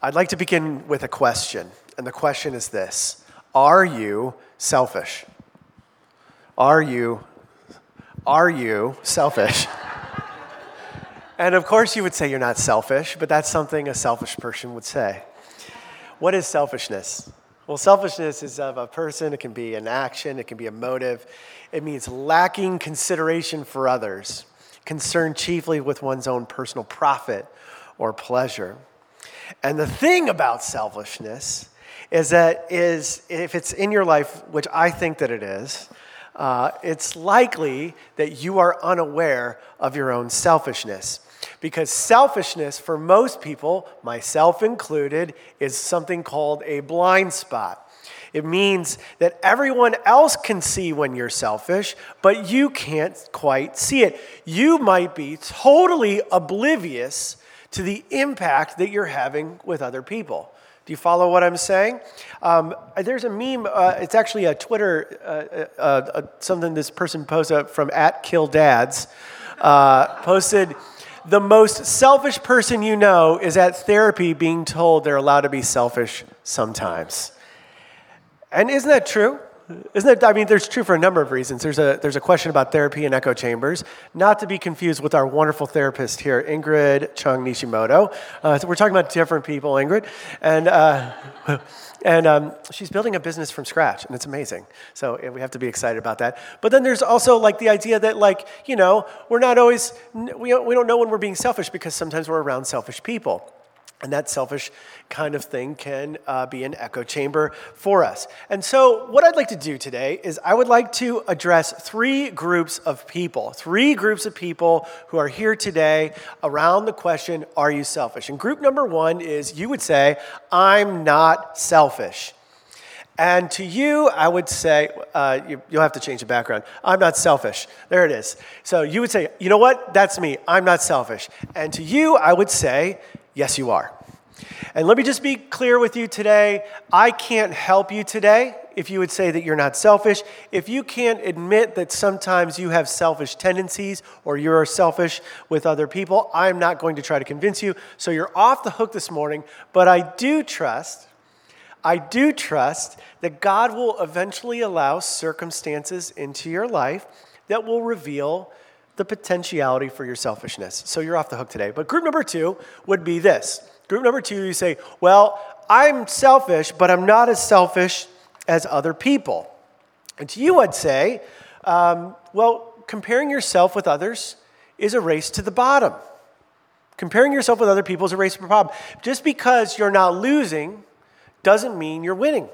I'd like to begin with a question, and the question is this Are you selfish? Are you, are you selfish? and of course, you would say you're not selfish, but that's something a selfish person would say. What is selfishness? Well, selfishness is of a person, it can be an action, it can be a motive. It means lacking consideration for others, concerned chiefly with one's own personal profit or pleasure. And the thing about selfishness is that is if it's in your life, which I think that it is, uh, it's likely that you are unaware of your own selfishness. Because selfishness, for most people, myself included, is something called a blind spot. It means that everyone else can see when you're selfish, but you can't quite see it. You might be totally oblivious to the impact that you're having with other people. Do you follow what I'm saying? Um, there's a meme, uh, it's actually a Twitter, uh, uh, uh something this person posted from at Kill Dads, uh, posted the most selfish person you know is at therapy being told they're allowed to be selfish sometimes. And isn't that true? Isn't that, I mean, there's true for a number of reasons. There's a, there's a question about therapy and echo chambers, not to be confused with our wonderful therapist here, Ingrid Chung Nishimoto. Uh, so we're talking about different people, Ingrid. And, uh, and um, she's building a business from scratch, and it's amazing. So we have to be excited about that. But then there's also like the idea that, like, you know, we're not always, we we don't know when we're being selfish because sometimes we're around selfish people. And that selfish kind of thing can uh, be an echo chamber for us. And so, what I'd like to do today is I would like to address three groups of people, three groups of people who are here today around the question Are you selfish? And group number one is you would say, I'm not selfish. And to you, I would say, uh, you, will have to change the background. I'm not selfish. There it is. So you would say, you know what? That's me. I'm not selfish. And to you, I would say, Yes, you are. And let me just be clear with you today. I can't help you today if you would say that you're not selfish. If you can't admit that sometimes you have selfish tendencies or you're selfish with other people, I'm not going to try to convince you. So you're off the hook this morning. But I do trust, I do trust that God will eventually allow circumstances into your life that will reveal the potentiality for your selfishness. So you're off the hook today. But group number two would be this. Group number two, you say, well, I'm selfish, but I'm not as selfish as other people. And to you, I'd say, um, well, comparing yourself with others is a race to the bottom. Comparing yourself with other people is a race to the bottom. Just because you're not losing doesn't mean you're winning.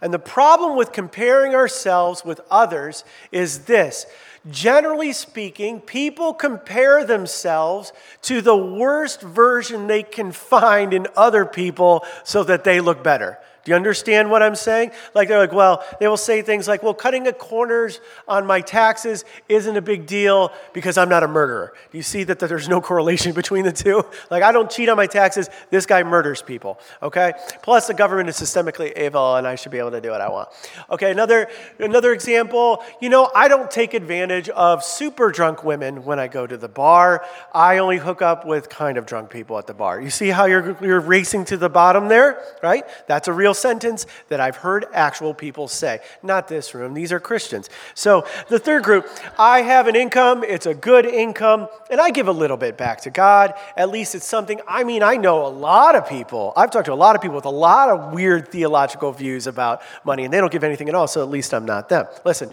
And the problem with comparing ourselves with others is this generally speaking, people compare themselves to the worst version they can find in other people so that they look better. Do you understand what I'm saying? Like they're like, well, they will say things like, well, cutting a corners on my taxes isn't a big deal because I'm not a murderer. Do you see that there's no correlation between the two? Like I don't cheat on my taxes. This guy murders people. Okay. Plus the government is systemically evil, and I should be able to do what I want. Okay. Another another example. You know, I don't take advantage of super drunk women when I go to the bar. I only hook up with kind of drunk people at the bar. You see how you're you're racing to the bottom there, right? That's a real sentence that I've heard actual people say. Not this room, these are Christians. So the third group, I have an income, it's a good income, and I give a little bit back to God. At least it's something, I mean, I know a lot of people, I've talked to a lot of people with a lot of weird theological views about money, and they don't give anything at all, so at least I'm not them. Listen,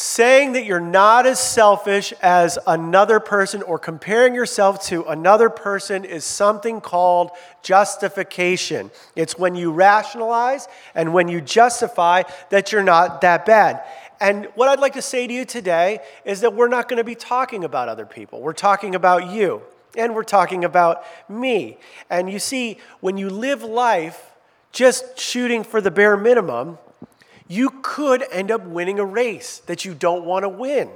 saying that you're not as selfish as another person or comparing yourself to another person is something called justification. It's when you rationalize and when you justify that you're not that bad. And what I'd like to say to you today is that we're not going to be talking about other people. We're talking about you, and we're talking about me. And you see, when you live life just shooting for the bare minimum, you could end up winning a race that you don't want to win.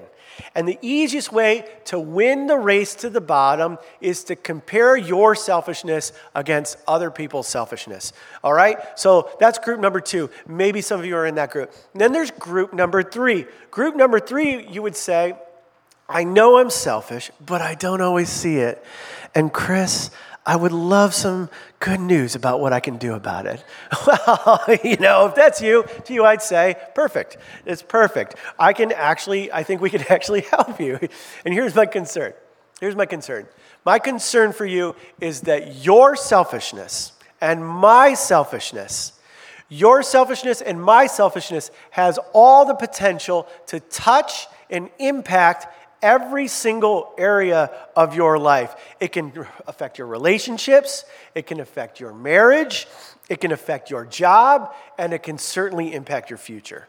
And the easiest way to win the race to the bottom is to compare your selfishness against other people's selfishness. All right? So that's group number two. Maybe some of you are in that group. And then there's group number three. Group number three, you would say, I know I'm selfish, but I don't always see it. And Chris, I would love some good news about what I can do about it. Well, you know, if that's you, to you, I'd say, perfect. It's perfect. I can actually, I think we can actually help you. And here's my concern. Here's my concern. My concern for you is that your selfishness and my selfishness, your selfishness and my selfishness has all the potential to touch and impact every single area of your life. It can affect your relationships, it can affect your marriage, it can affect your job, and it can certainly impact your future.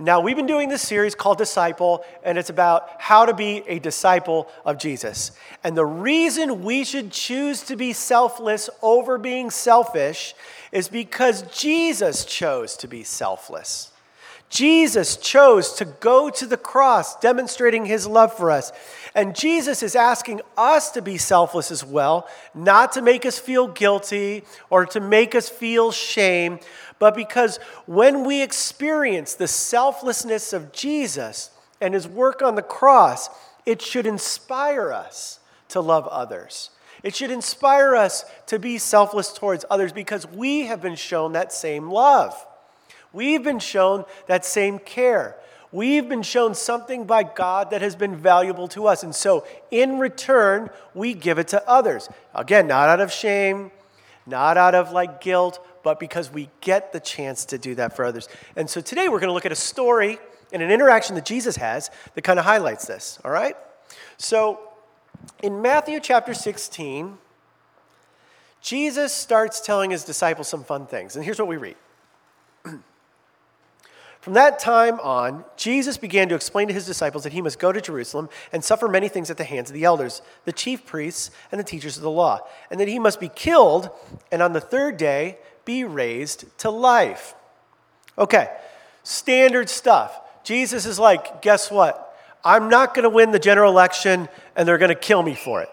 Now, we've been doing this series called Disciple, and it's about how to be a disciple of Jesus. And the reason we should choose to be selfless over being selfish is because Jesus chose to be selfless. Jesus chose to go to the cross, demonstrating his love for us. And Jesus is asking us to be selfless as well, not to make us feel guilty or to make us feel shame, but because when we experience the selflessness of Jesus and his work on the cross, it should inspire us to love others. It should inspire us to be selfless towards others because we have been shown that same love. We've been shown that same care. We've been shown something by God that has been valuable to us. And so, in return, we give it to others. Again, not out of shame, not out of like guilt, but because we get the chance to do that for others. And so, today we're going to look at a story and an interaction that Jesus has that kind of highlights this, all right? So, in Matthew chapter 16, Jesus starts telling his disciples some fun things. And here's what we read. From that time on, Jesus began to explain to his disciples that he must go to Jerusalem and suffer many things at the hands of the elders, the chief priests, and the teachers of the law, and that he must be killed and on the third day be raised to life. Okay, standard stuff. Jesus is like, guess what? I'm not going to win the general election, and they're going to kill me for it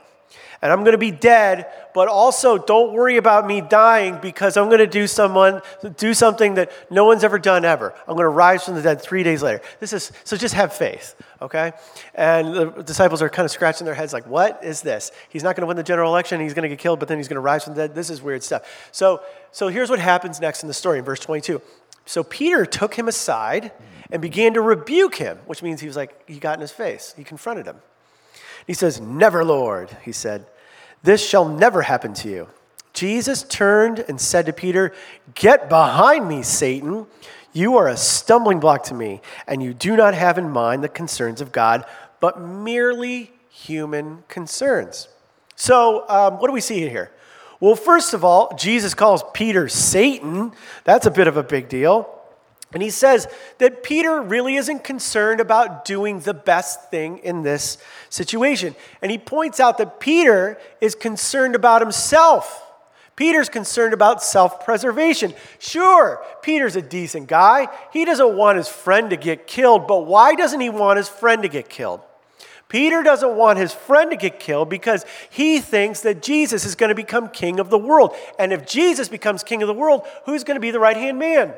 and I'm going to be dead, but also don't worry about me dying because I'm going to do someone do something that no one's ever done ever. I'm going to rise from the dead 3 days later. This is so just have faith, okay? And the disciples are kind of scratching their heads like, "What is this? He's not going to win the general election, he's going to get killed, but then he's going to rise from the dead. This is weird stuff." So so here's what happens next in the story in verse 22. So Peter took him aside and began to rebuke him, which means he was like he got in his face. He confronted him. He says, Never, Lord, he said, this shall never happen to you. Jesus turned and said to Peter, Get behind me, Satan. You are a stumbling block to me, and you do not have in mind the concerns of God, but merely human concerns. So, um, what do we see here? Well, first of all, Jesus calls Peter Satan. That's a bit of a big deal. And he says that Peter really isn't concerned about doing the best thing in this situation. And he points out that Peter is concerned about himself. Peter's concerned about self preservation. Sure, Peter's a decent guy. He doesn't want his friend to get killed, but why doesn't he want his friend to get killed? Peter doesn't want his friend to get killed because he thinks that Jesus is going to become king of the world. And if Jesus becomes king of the world, who's going to be the right hand man?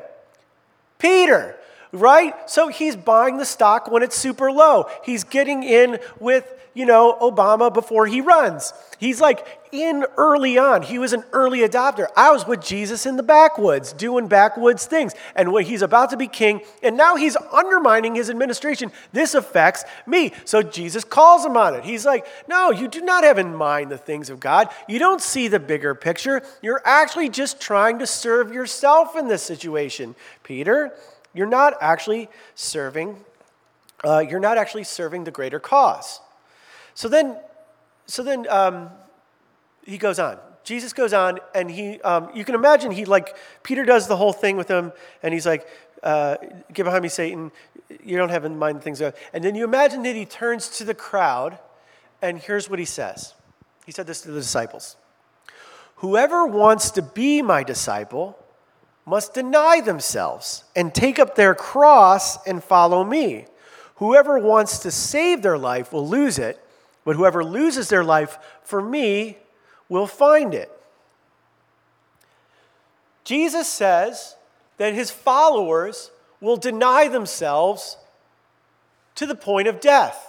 Peter, right? So he's buying the stock when it's super low. He's getting in with, you know, Obama before he runs. He's like in early on. He was an early adopter. I was with Jesus in the backwoods doing backwoods things. And when he's about to be king, and now he's undermining his administration, this affects me. So Jesus calls him on it. He's like, No, you do not have in mind the things of God. You don't see the bigger picture. You're actually just trying to serve yourself in this situation, Peter. You're not actually serving. Uh, you're not actually serving the greater cause. So then, so then um, he goes on. Jesus goes on, and he, um, you can imagine he like Peter does the whole thing with him, and he's like, uh, "Get behind me, Satan! You don't have in mind things." And then you imagine that he turns to the crowd, and here's what he says. He said this to the disciples: "Whoever wants to be my disciple must deny themselves and take up their cross and follow me. Whoever wants to save their life will lose it." But whoever loses their life for me will find it. Jesus says that his followers will deny themselves to the point of death.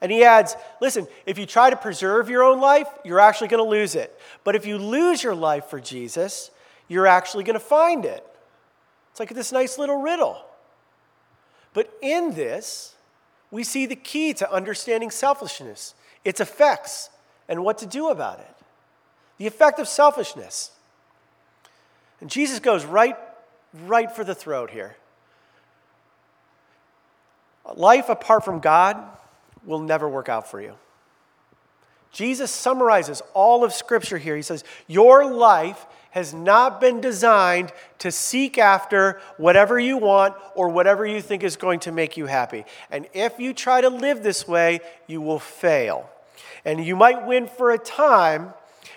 And he adds, listen, if you try to preserve your own life, you're actually going to lose it. But if you lose your life for Jesus, you're actually going to find it. It's like this nice little riddle. But in this, we see the key to understanding selfishness, its effects, and what to do about it. The effect of selfishness. And Jesus goes right, right for the throat here. Life apart from God will never work out for you. Jesus summarizes all of Scripture here. He says, Your life has not been designed to seek after whatever you want or whatever you think is going to make you happy. And if you try to live this way, you will fail. And you might win for a time,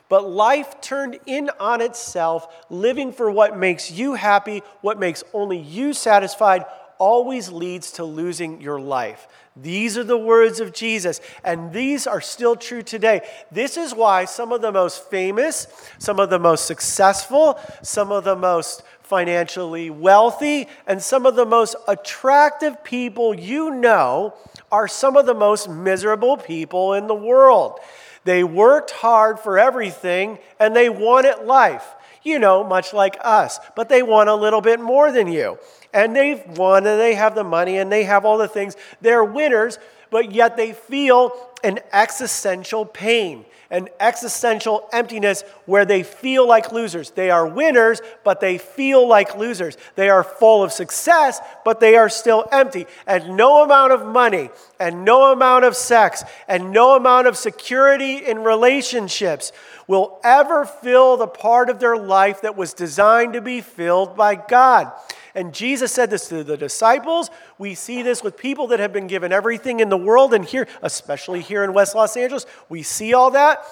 but life turned in on itself, living for what makes you happy, what makes only you satisfied, always leads to losing your life. These are the words of Jesus, and these are still true today. This is why some of the most famous, some of the most successful, some of the most financially wealthy, and some of the most attractive people you know are some of the most miserable people in the world. They worked hard for everything and they wanted life, you know, much like us, but they want a little bit more than you and they've won and they have the money and they have all the things. They're winners, but yet they feel an existential pain, an existential emptiness where they feel like losers. They are winners, but they feel like losers. They are full of success, but they are still empty. And no amount of money, and no amount of sex, and no amount of security in relationships will ever fill the part of their life that was designed to be filled by God. And Jesus said this to the disciples. We see this with people that have been given everything in the world. And here, especially here in West Los Angeles, we see all that.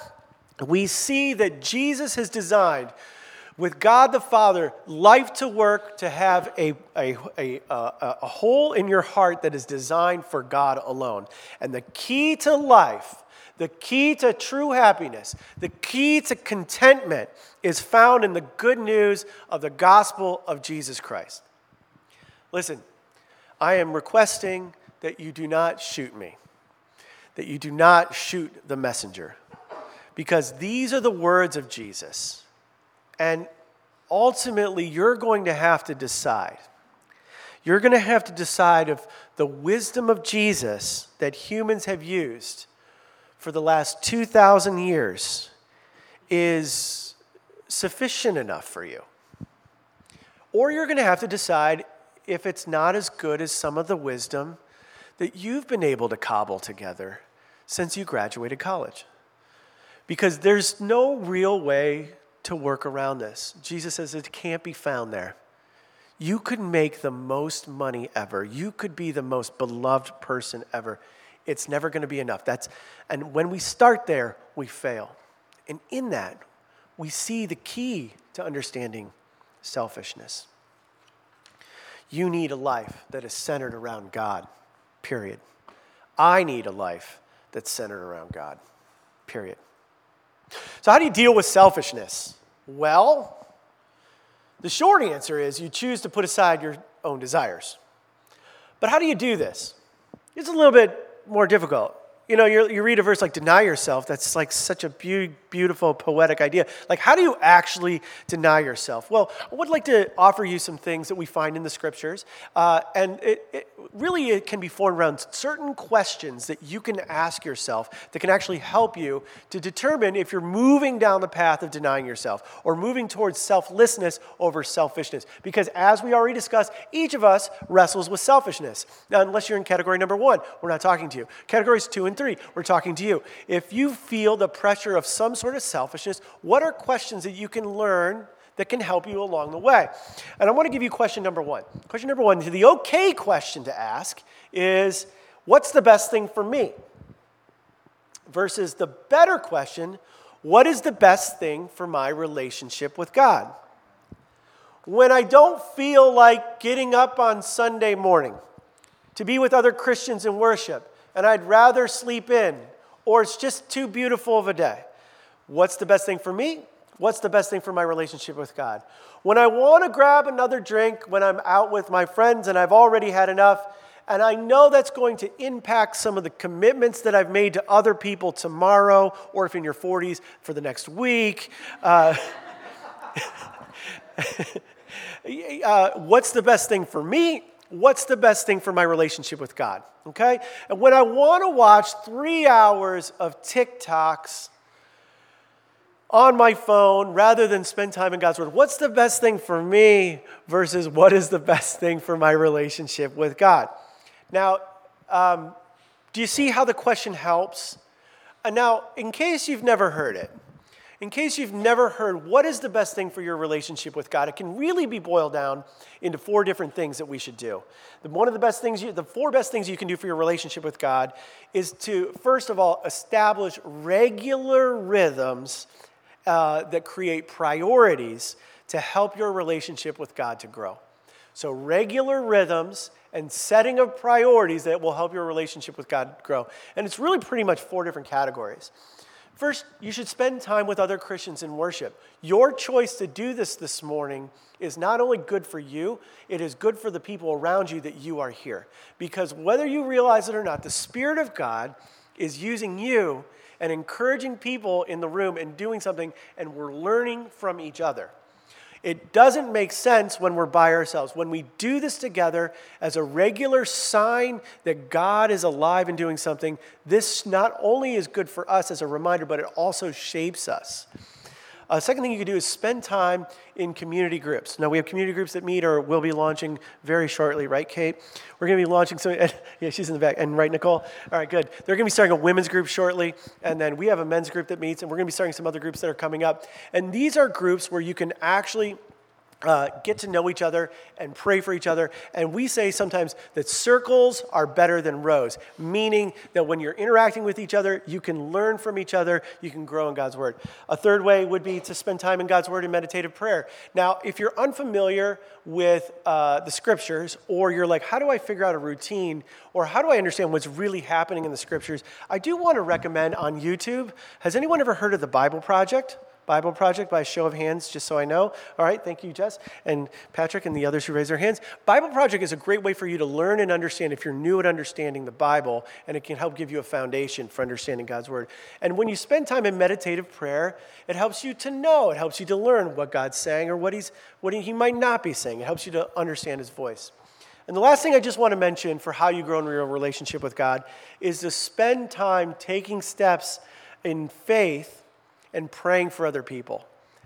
We see that Jesus has designed with God the Father, life to work to have a, a, a, a, hole in your heart that is designed for God alone. And the key to life, the key to true happiness, the key to contentment is found in the good news of the gospel of Jesus Christ. Listen, I am requesting that you do not shoot me, that you do not shoot the messenger, because these are the words of Jesus. And ultimately, you're going to have to decide. You're going to have to decide if the wisdom of Jesus that humans have used for the last 2,000 years is sufficient enough for you. Or you're going to have to decide if it's not as good as some of the wisdom that you've been able to cobble together since you graduated college. Because there's no real way to work around this. Jesus says it can't be found there. You could make the most money ever. You could be the most beloved person ever. It's never going to be enough. That's and when we start there, we fail. And in that, we see the key to understanding selfishness. You need a life that is centered around God, period. I need a life that's centered around God, period. So, how do you deal with selfishness? Well, the short answer is you choose to put aside your own desires. But how do you do this? It's a little bit more difficult you know, you read a verse like deny yourself. That's like such a be- beautiful, poetic idea. Like, how do you actually deny yourself? Well, I would like to offer you some things that we find in the scriptures. Uh, and it, it, really, it can be formed around certain questions that you can ask yourself that can actually help you to determine if you're moving down the path of denying yourself or moving towards selflessness over selfishness. Because as we already discussed, each of us wrestles with selfishness. Now, unless you're in category number one, we're not talking to you. Categories two and three, we're talking to you. If you feel the pressure of some sort of selfishness, what are questions that you can learn that can help you along the way? And I want to give you question number one. Question number one, the okay question to ask is what's the best thing for me? Versus the better question, what is the best thing for my relationship with God? When I don't feel like getting up on Sunday morning to be with other Christians in worship, and I'd rather sleep in, or it's just too beautiful of a day. What's the best thing for me? What's the best thing for my relationship with God? When I want to grab another drink when I'm out with my friends and I've already had enough, And I know that's going to impact some of the commitments that I've made to other people tomorrow, or if in your 40s, for the next week. Uh, uh, what's the best thing for me? What's the best thing for my relationship with God? Okay? And when I want to watch three hours of TikToks on my phone rather than spend time in God's Word, what's the best thing for me versus what is the best thing for my relationship with God? Now, um, do you see how the question helps? And now, in case you've never heard it, in case you've never heard what is the best thing for your relationship with God, it can really be boiled down into four different things that we should do. One of the best things, you, the four best things you can do for your relationship with God is to, first of all, establish regular rhythms uh, that create priorities to help your relationship with God to grow. So, regular rhythms and setting of priorities that will help your relationship with God grow. And it's really pretty much four different categories. First, you should spend time with other Christians in worship. Your choice to do this this morning is not only good for you, it is good for the people around you that you are here. Because whether you realize it or not, the Spirit of God is using you and encouraging people in the room and doing something, and we're learning from each other. It doesn't make sense when we're by ourselves. When we do this together as a regular sign that God is alive and doing something, this not only is good for us as a reminder, but it also shapes us. Uh, second thing you can do is spend time in community groups. Now, we have community groups that meet or will be launching very shortly, right, Kate? We're going to be launching some, yeah, she's in the back. And right, Nicole? All right, good. They're going to be starting a women's group shortly. And then we have a men's group that meets, and we're going to be starting some other groups that are coming up. And these are groups where you can actually uh, get to know each other and pray for each other. And we say sometimes that circles are better than rows, meaning that when you're interacting with each other, you can learn from each other, you can grow in God's Word. A third way would be to spend time in God's Word in meditative prayer. Now, if you're unfamiliar with uh, the Scriptures, or you're like, how do I figure out a routine, or how do I understand what's really happening in the Scriptures, I do want to recommend on YouTube. Has anyone ever heard of the Bible Project? Bible Project by show of hands, just so I know. All right, thank you, Jess, and Patrick, and the others who raised their hands. Bible Project is a great way for you to learn and understand if you're new at understanding the Bible, and it can help give you a foundation for understanding God's Word. And when you spend time in meditative prayer, it helps you to know, it helps you to learn what God's saying or what, he's, what He might not be saying. It helps you to understand His voice. And the last thing I just want to mention for how you grow in your relationship with God is to spend time taking steps in faith and praying for other people.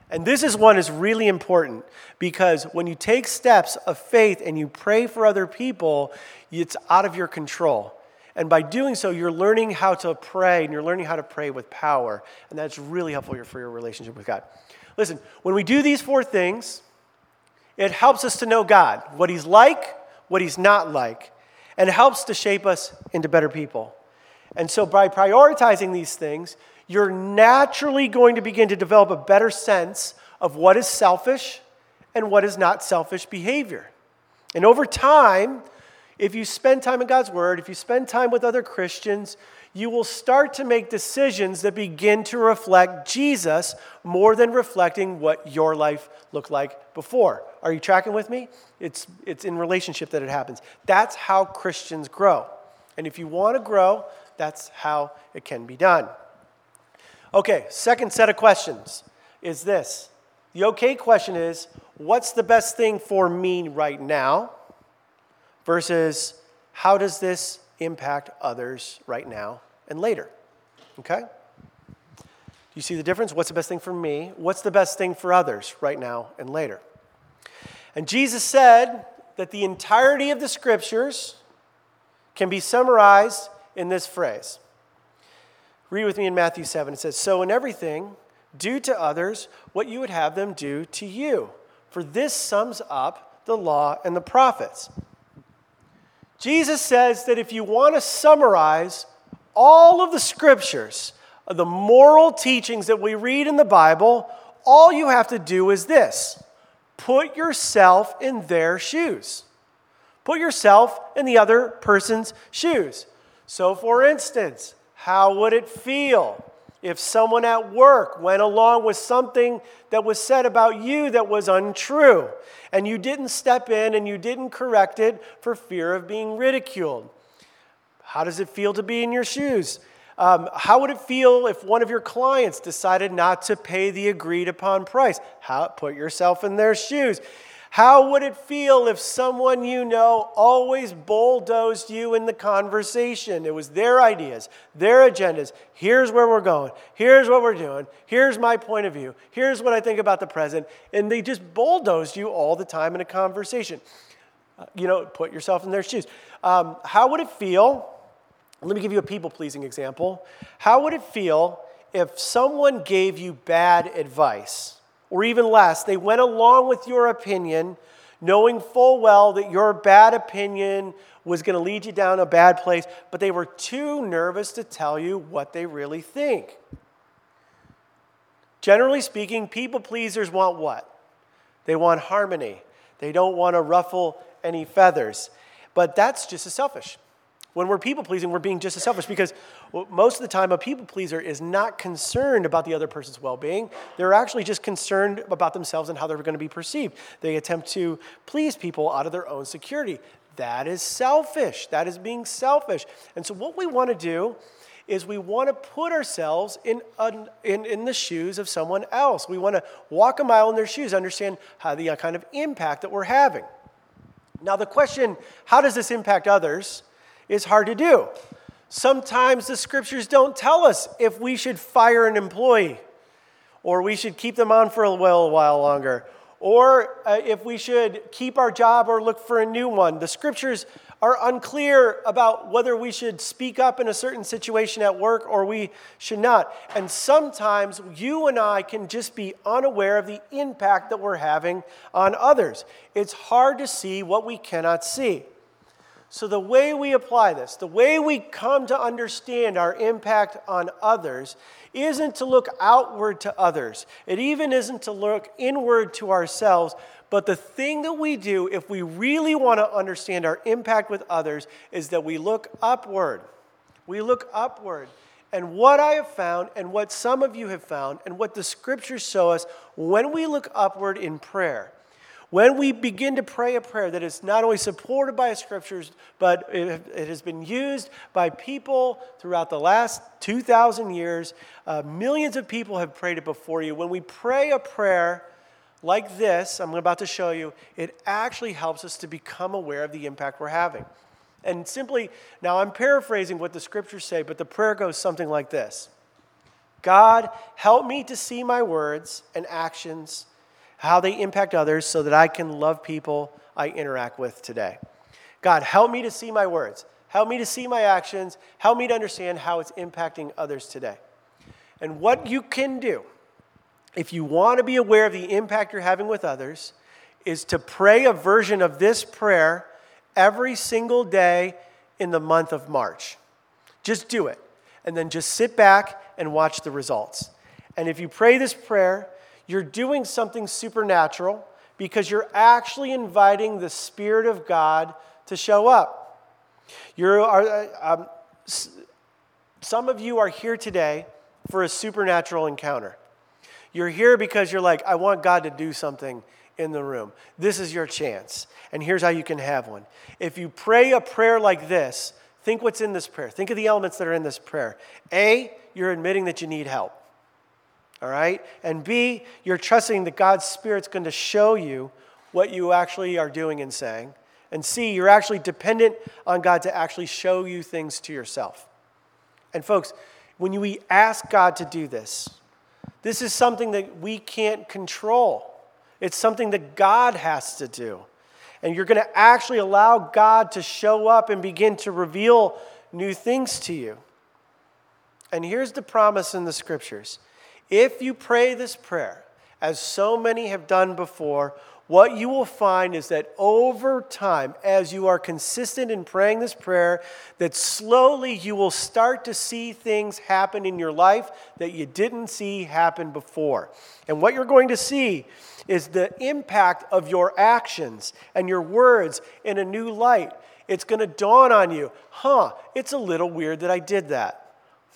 And this is one is really important because when you take steps of faith and you pray for other people, it's out of your control. And by doing so, you're learning how to pray and you're learning how to pray with power. And that's really helpful for your relationship with God. Listen, when we do these four things, it helps us to know God, what He's like, what He's not like, and helps to shape us into better people. And so by prioritizing these things, you're naturally going to begin to develop a better sense of what is selfish and what is not selfish behavior. And over time, if you spend time in God's Word, if you spend time with other Christians, you will start to make decisions that begin to reflect Jesus more than reflecting what your life looked like before. Are you tracking with me? It's, it's in relationship that it happens. That's how Christians grow. And if you want to grow, that's how it can be done. Okay, second set of questions is this. The okay question is what's the best thing for me right now versus how does this impact others right now and later? Okay? Do you see the difference? What's the best thing for me? What's the best thing for others right now and later? And Jesus said that the entirety of the scriptures can be summarized in this phrase Read with me in Matthew 7. It says, So in everything, do to others what you would have them do to you. For this sums up the law and the prophets. Jesus says that if you want to summarize all of the scriptures, the moral teachings that we read in the Bible, all you have to do is this put yourself in their shoes. Put yourself in the other person's shoes. So, for instance, how would it feel If someone at work went along with something that was said about you that was untrue, and you didn't step in and you didn't correct it for fear of being ridiculed, how does it feel to be in your shoes? Um, how would it feel if one of your clients decided not to pay the agreed upon price? How, put yourself in their shoes. How would it feel if someone you know always bulldozed you in the conversation? It was their ideas, their agendas. Here's where we're going. Here's what we're doing. Here's my point of view. Here's what I think about the present. And they just bulldozed you all the time in a conversation. Uh, you know, put yourself in their shoes. Um, how would it feel? Let me give you a people pleasing example. How would it feel if someone gave you bad advice? Or even less, they went along with your opinion, knowing full well that your bad opinion was going to lead you down a bad place, but they were too nervous to tell you what they really think. Generally speaking, people pleasers want what? They want harmony. They don't want to ruffle any feathers. But that's just as selfish. When we're people pleasing, we're being just as selfish because most of the time, a people pleaser is not concerned about the other person's well being. They're actually just concerned about themselves and how they're going to be perceived. They attempt to please people out of their own security. That is selfish. That is being selfish. And so, what we want to do is we want to put ourselves in, in, in the shoes of someone else. We want to walk a mile in their shoes, understand how the uh, kind of impact that we're having. Now, the question, how does this impact others? Is hard to do. Sometimes the scriptures don't tell us if we should fire an employee or we should keep them on for a while, while longer or uh, if we should keep our job or look for a new one. The scriptures are unclear about whether we should speak up in a certain situation at work or we should not. And sometimes you and I can just be unaware of the impact that we're having on others. It's hard to see what we cannot see. So, the way we apply this, the way we come to understand our impact on others, isn't to look outward to others. It even isn't to look inward to ourselves. But the thing that we do, if we really want to understand our impact with others, is that we look upward. We look upward. And what I have found, and what some of you have found, and what the scriptures show us when we look upward in prayer, when we begin to pray a prayer that is not only supported by scriptures, but it, it has been used by people throughout the last 2,000 years, uh, millions of people have prayed it before you. When we pray a prayer like this, I'm about to show you, it actually helps us to become aware of the impact we're having. And simply, now I'm paraphrasing what the scriptures say, but the prayer goes something like this God, help me to see my words and actions how they impact others so that I can love people I interact with today. God, help me to see my words. Help me to see my actions. Help me to understand how it's impacting others today. And what you can do, if you want to be aware of the impact you're having with others, is to pray a version of this prayer every single day in the month of March. Just do it. And then just sit back and watch the results. And if you pray this prayer, you're doing something supernatural because you're actually inviting the Spirit of God to show up. You're, uh, um, some of you are here today for a supernatural encounter. You're here because you're like, I want God to do something in the room. This is your chance. And here's how you can have one. If you pray a prayer like this, think what's in this prayer. Think of the elements that are in this prayer. A, you're admitting that you need help all right? And B, you're trusting that God's Spirit's going to show you what you actually are doing and saying. And C, you're actually dependent on God to actually show you things to yourself. And folks, when we ask God to do this, this is something that we can't control. It's something that God has to do. And you're going to actually allow God to show up and begin to reveal new things to you. And here's the promise in the scriptures if you pray this prayer, as so many have done before, what you will find is that over time, as you are consistent in praying this prayer, that slowly you will start to see things happen in your life that you didn't see happen before. And what you're going to see is the impact of your actions and your words in a new light. It's going to dawn on you, huh, it's a little weird that I did that.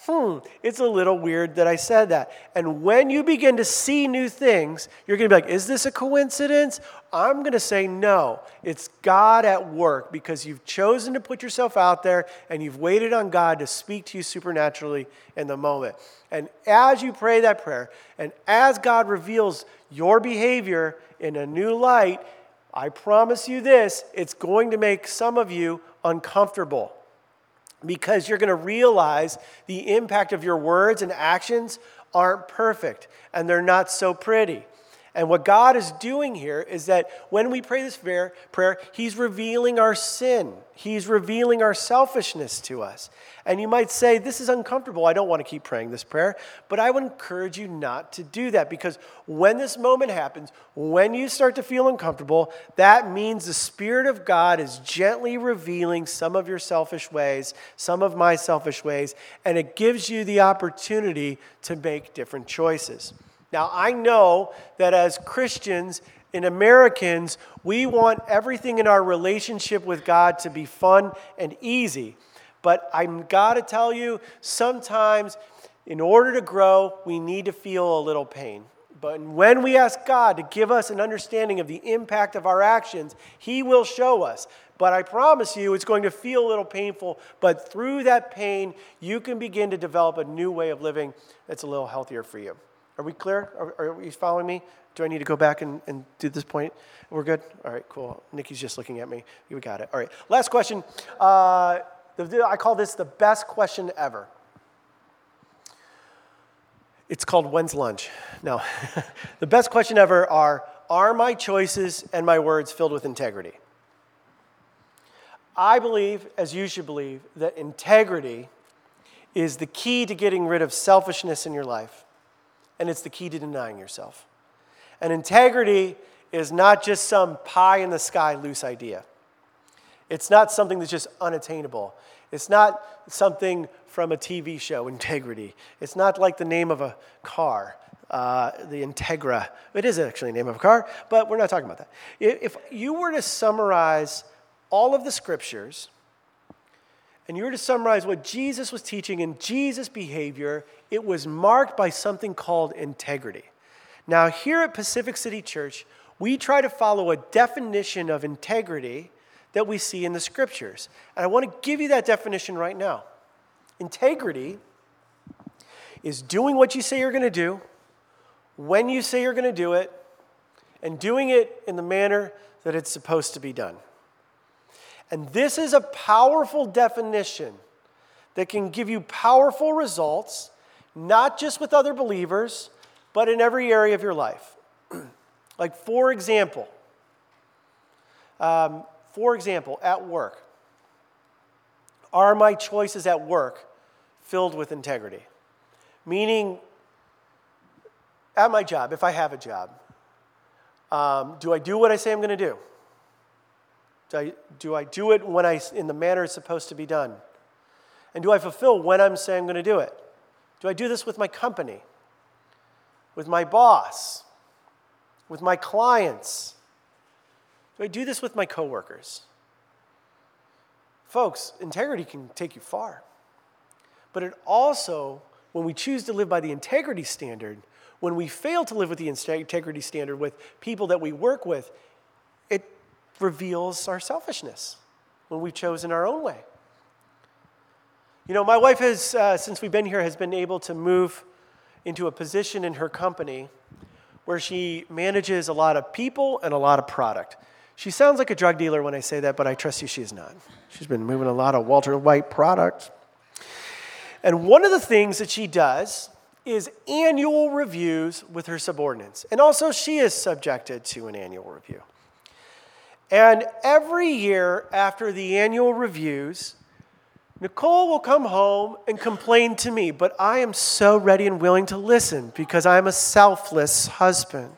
Hmm, it's a little weird that I said that. And when you begin to see new things, you're going to be like, is this a coincidence? I'm going to say no. It's God at work because you've chosen to put yourself out there and you've waited on God to speak to you supernaturally in the moment. And as you pray that prayer, and as God reveals your behavior in a new light, I promise you this it's going to make some of you uncomfortable because you're going to realize the impact of your words and actions aren't perfect and they're not so pretty. And what God is doing here is that when we pray this prayer, He's revealing our sin. He's revealing our selfishness to us. And you might say, This is uncomfortable. I don't want to keep praying this prayer. But I would encourage you not to do that because when this moment happens, when you start to feel uncomfortable, that means the Spirit of God is gently revealing some of your selfish ways, some of my selfish ways, and it gives you the opportunity to make different choices. Now, I know that as Christians and Americans, we want everything in our relationship with God to be fun and easy. But I'm got to tell you, sometimes in order to grow, we need to feel a little pain. But when we ask God to give us an understanding of the impact of our actions, He will show us. But I promise you, it's going to feel a little painful. But through that pain, you can begin to develop a new way of living that's a little healthier for you. Are we clear? Are, are you following me? Do I need to go back and, and do this point? We're good? All right, cool. Nikki's just looking at me. We got it. All right, last question. Uh, I call this the best question ever. It's called When's Lunch? No. the best question ever are Are my choices and my words filled with integrity? I believe, as you should believe, that integrity is the key to getting rid of selfishness in your life and it's the key to denying yourself. And integrity is not just some pie in the sky loose idea. It's not something that's just unattainable. It's not something from a TV show, integrity. It's not like the name of a car, uh, the Integra. It is actually the name of a car, but we're not talking about that. If you were to summarize all of the scriptures, and you were to summarize what Jesus was teaching in Jesus' behavior, it was marked by something called integrity. Now, here at Pacific City Church, we try to follow a definition of integrity that we see in the scriptures. And I want to give you that definition right now. Integrity is doing what you say you're going to do, when you say you're going to do it, and doing it in the manner that it's supposed to be done. And this is a powerful definition that can give you powerful results, not just with other believers, but in every area of your life. like, for example, um, for example, at work, are my choices at work filled with integrity? Meaning, at my job, if I have a job, um, do I do what I say I'm going to do? Do I, do I do it when I, in the manner it's supposed to be done? And do I fulfill when I'm saying I'm going to do it? Do I do this with my company, with my boss, with my clients? Do I do this with my coworkers? Folks, integrity can take you far. But it also, when we choose to live by the integrity standard, when we fail to live with the integrity standard with people that we work with, it reveals our selfishness when we've chosen our own way. You know, my wife has, uh, since we've been here, has been able to move into a position in her company where she manages a lot of people and a lot of product. She sounds like a drug dealer when I say that, but I trust you, she's not. She's been moving a lot of Walter White product. And one of the things that she does is annual reviews with her subordinates. And also, she is subjected to an annual review. And every year after the annual reviews, Nicole will come home and complain to me, but I am so ready and willing to listen because I'm a selfless husband.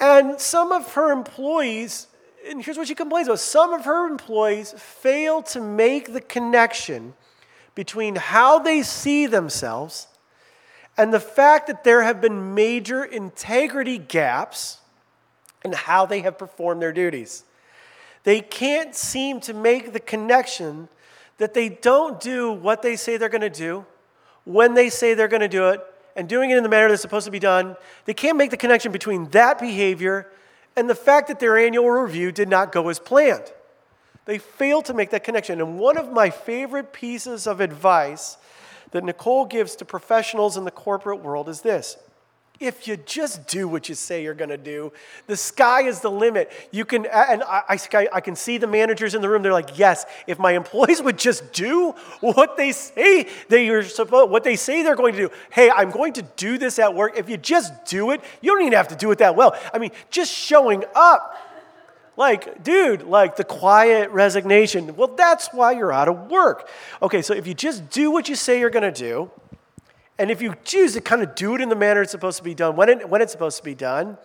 and some of her employees, and here's what she complains about some of her employees fail to make the connection between how they see themselves and the fact that there have been major integrity gaps and how they have performed their duties. They can't seem to make the connection that they don't do what they say they're going to do when they say they're going to do it and doing it in the manner that's supposed to be done, they can't make the connection between that behavior and the fact that their annual review did not go as planned. They fail to make that connection. And one of my favorite pieces of advice that Nicole gives to professionals in the corporate world is this if you just do what you say you're going to do, the sky is the limit. You can, and I, I, I, can see the managers in the room. They're like, yes, if my employees would just do what they say they are supposed, what they say they're going to do. Hey, I'm going to do this at work. If you just do it, you don't even have to do it that well. I mean, just showing up. Like, dude, like the quiet resignation. Well, that's why you're out of work. Okay, so if you just do what you say you're going to do, and if you choose to kind of do it in the manner it's supposed to be done, when, it, when it's supposed to be done,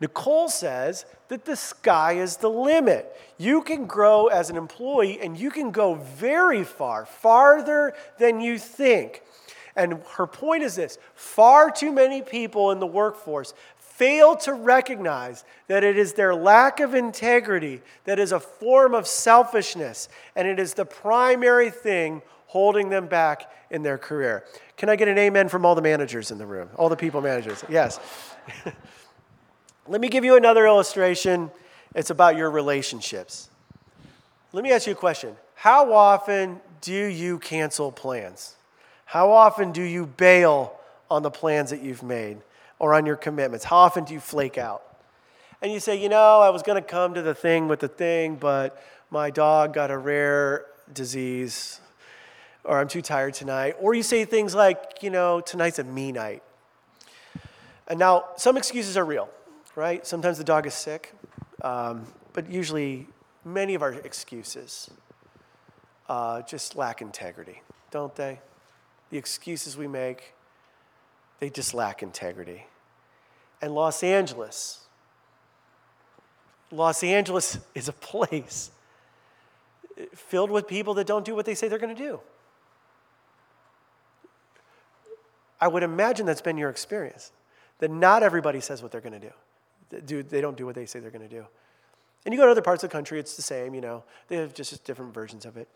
Nicole says that the sky is the limit. You can grow as an employee and you can go very far, farther than you think. And her point is this far too many people in the workforce fail to recognize that it is their lack of integrity that is a form of selfishness, and it is the primary thing holding them back in their career. Can I get an amen from all the managers in the room? All the people managers? Yes. Let me give you another illustration. It's about your relationships. Let me ask you a question. How often do you cancel plans? How often do you bail on the plans that you've made or on your commitments? How often do you flake out? And you say, you know, I was going to come to the thing with the thing, but my dog got a rare disease or I'm too tired tonight. Or you say things like, you know, tonight's a me night. And now, some excuses are real, right? Sometimes the dog is sick, um, but usually, many of our excuses uh, just lack integrity, don't they? The excuses we make, they just lack integrity. And Los Angeles, Los Angeles is a place filled with people that don't do what they say they're going to do. I would imagine that's been your experience. That not everybody says what they're going to do. They don't do what they say they're going to do. And you go to other parts of the country, it's the same, you know. They have just different versions of it.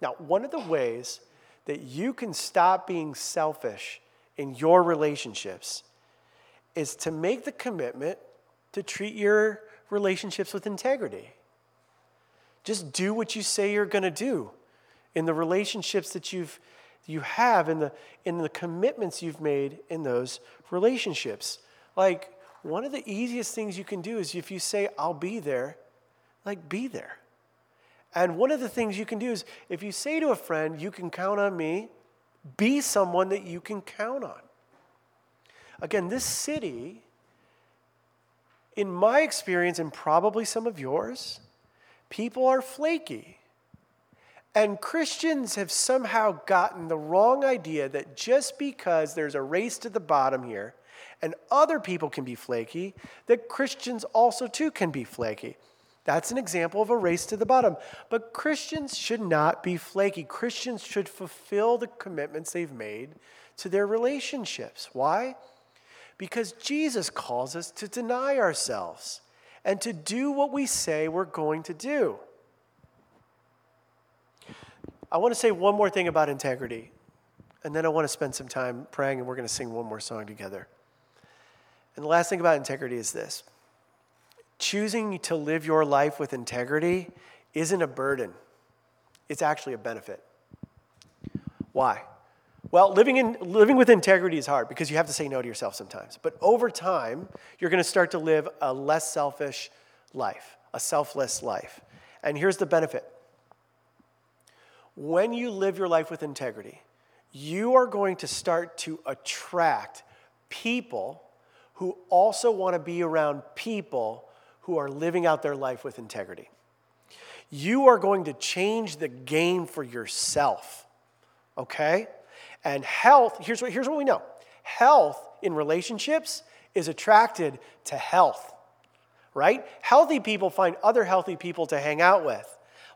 Now, one of the ways that you can stop being selfish in your relationships is to make the commitment to treat your relationships with integrity. Just do what you say you're going to do in the relationships that you've you have in the, in the commitments you've made in those relationships. Like, one of the easiest things you can do is if you say, I'll be there, like, be there. And one of the things you can do is if you say to a friend, you can count on me, be someone that you can count on. Again, this city, in my experience and probably some of yours, people are flaky. And Christians have somehow gotten the wrong idea that just because there's a race to the bottom here and other people can be flaky, that Christians also too can be flaky. That's an example of a race to the bottom. But Christians should not be flaky. Christians should fulfill the commitments they've made to their relationships. Why? Because Jesus calls us to deny ourselves and to do what we say we're going to do. I want to say one more thing about integrity, and then I want to spend some time praying, and we're going to sing one more song together. And the last thing about integrity is this choosing to live your life with integrity isn't a burden, it's actually a benefit. Why? Well, living, in, living with integrity is hard because you have to say no to yourself sometimes. But over time, you're going to start to live a less selfish life, a selfless life. And here's the benefit when you live your life with integrity, you are going to start to attract people who also want to be around people who are living out their life with integrity. You are going to change the game for yourself, okay? And health, here's what, here's what we know health in relationships is attracted to health, right? Healthy people find other healthy people to hang out with.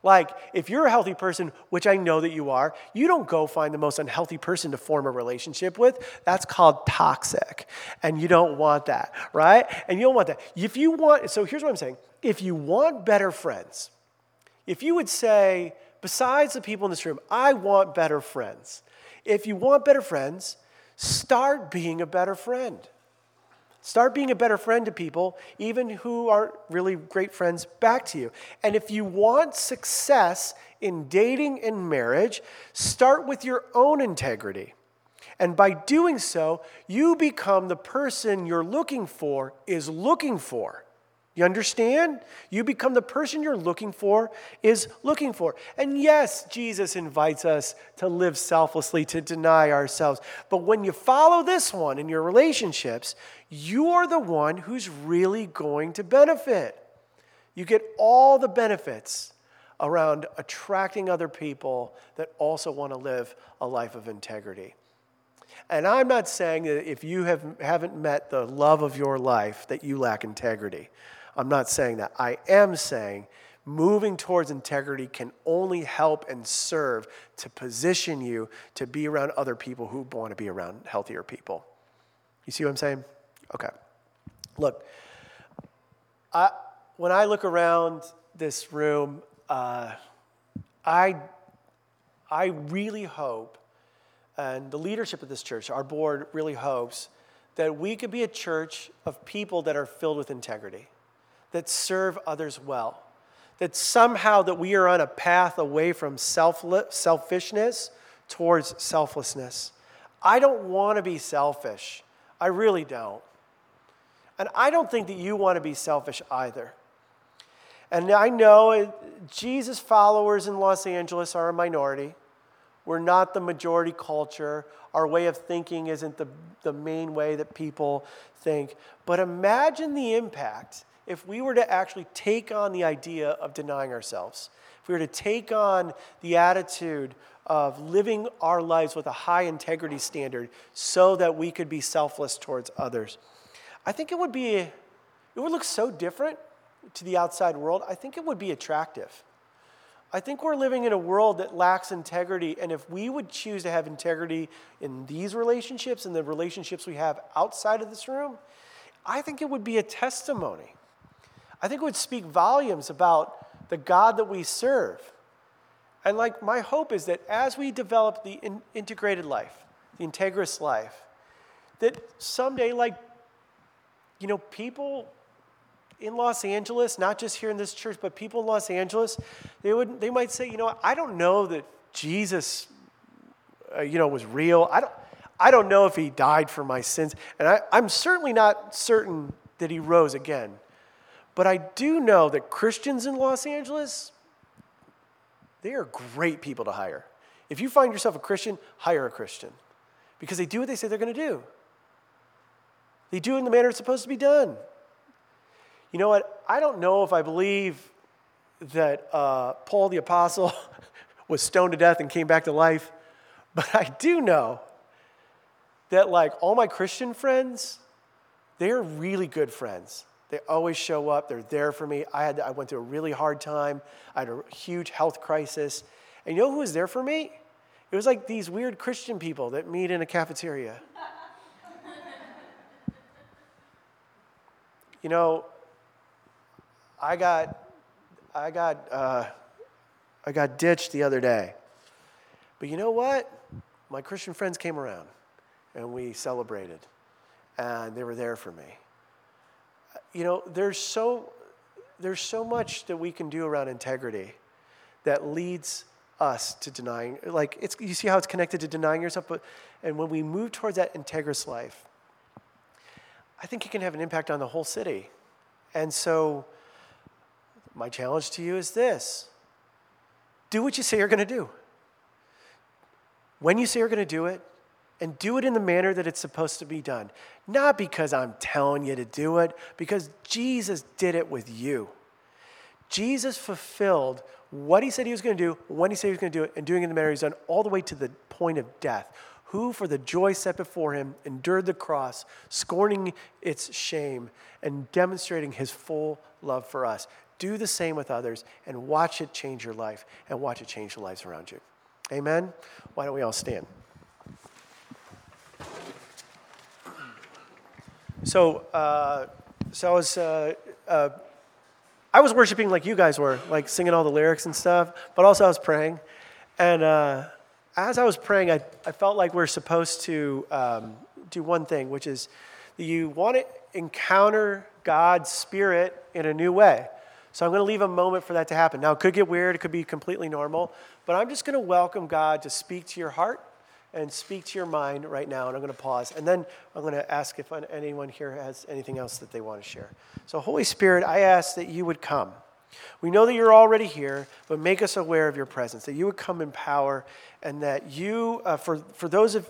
Like, if you're a healthy person, which I know that you are, you don't go find the most unhealthy person to form a relationship with. That's called toxic. And you don't want that, right? And you don't want that. If you want, so here's what I'm saying if you want better friends, if you would say, besides the people in this room, I want better friends. If you want better friends, start being a better friend. Start being a better friend to people, even who aren't really great friends back to you. And if you want success in dating and marriage, start with your own integrity. And by doing so, you become the person you're looking for is looking for. You understand? You become the person you're looking for is looking for. And yes, Jesus invites us to live selflessly, to deny ourselves. But when you follow this one in your relationships, you are the one who's really going to benefit. You get all the benefits around attracting other people that also want to live a life of integrity. And I'm not saying that if you have, haven't met the love of your life that you lack integrity. I'm not saying that. I am saying moving towards integrity can only help and serve to position you to be around other people who want to be around healthier people. You see what I'm saying? Okay. Look, I, when I look around this room, uh, I, I really hope, and the leadership of this church, our board really hopes, that we could be a church of people that are filled with integrity that serve others well. That somehow that we are on a path away from selfishness towards selflessness. I don't want to be selfish. I really don't. And I don't think that you want to be selfish either. And I know Jesus followers in Los Angeles are a minority. We're not the majority culture. Our way of thinking isn't the, the main way that people think. But imagine the impact if we were to actually take on the idea of denying ourselves, if we were to take on the attitude of living our lives with a high integrity standard so that we could be selfless towards others, I think it would be, it would look so different to the outside world. I think it would be attractive. I think we're living in a world that lacks integrity, and if we would choose to have integrity in these relationships and the relationships we have outside of this room, I think it would be a testimony I think it would speak volumes about the God that we serve. And like my hope is that as we develop the in- integrated life, the integrous life, that someday, like, you know, people in Los Angeles, not just here in this church, but people in Los Angeles, they would they might say, you know, I don't know that Jesus, uh, you know, was real. I don't, I don't know if he died for my sins, and I, I'm certainly not certain that he rose again. But I do know that Christians in Los Angeles, they are great people to hire. If you find yourself a Christian, hire a Christian because they do what they say they're going to do. They do in the manner it's supposed to be done. You know what? I don't know if I believe that uh, Paul the Apostle was stoned to death and came back to life, but I do know that, like, all my Christian friends, they're really good friends. They always show up. They're there for me. I, had, I went through a really hard time. I had a huge health crisis. And you know who was there for me? It was like these weird Christian people that meet in a cafeteria. You know, I got, I got, uh, I got ditched the other day. But you know what? My Christian friends came around and we celebrated, and they were there for me you know, there's so, there's so much that we can do around integrity that leads us to denying, like, it's, you see how it's connected to denying yourself, but, and when we move towards that integrous life, I think it can have an impact on the whole city. And so, my challenge to you is this do what you say you're going to do. When you say you're going to do it, and do it in the manner that it's supposed to be done. Not because I'm telling you to do it, because Jesus did it with you. Jesus fulfilled what he said he was going to do, when he said he was going to do it, and doing it in the manner he's done, all the way to the point of death. Who, for the joy set before him, endured the cross, scorning its shame, and demonstrating his full love for us. Do the same with others and watch it change your life and watch it change the lives around you. Amen? Why don't we all stand? So, uh, so I was uh, uh, I was worshiping like you guys were, like singing all the lyrics and stuff, but also I was praying. And uh, as I was praying, I, I felt like we're supposed to um, do one thing, which is that you want to encounter God's Spirit in a new way. So I'm going to leave a moment for that to happen. Now, it could get weird, it could be completely normal, but I'm just going to welcome God to speak to your heart and speak to your mind right now. And I'm going to pause. And then I'm going to ask if anyone here has anything else that they want to share. So, Holy Spirit, I ask that you would come. We know that you're already here, but make us aware of your presence, that you would come in power, and that you, uh, for, for, those of,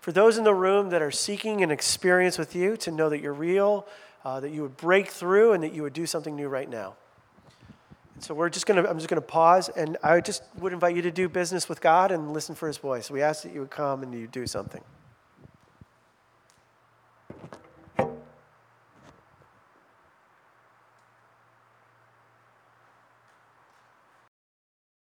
for those in the room that are seeking an experience with you, to know that you're real, uh, that you would break through, and that you would do something new right now. So we're just to, I'm just going to pause, and I just would invite you to do business with God and listen for his voice. We ask that you would come and you do something.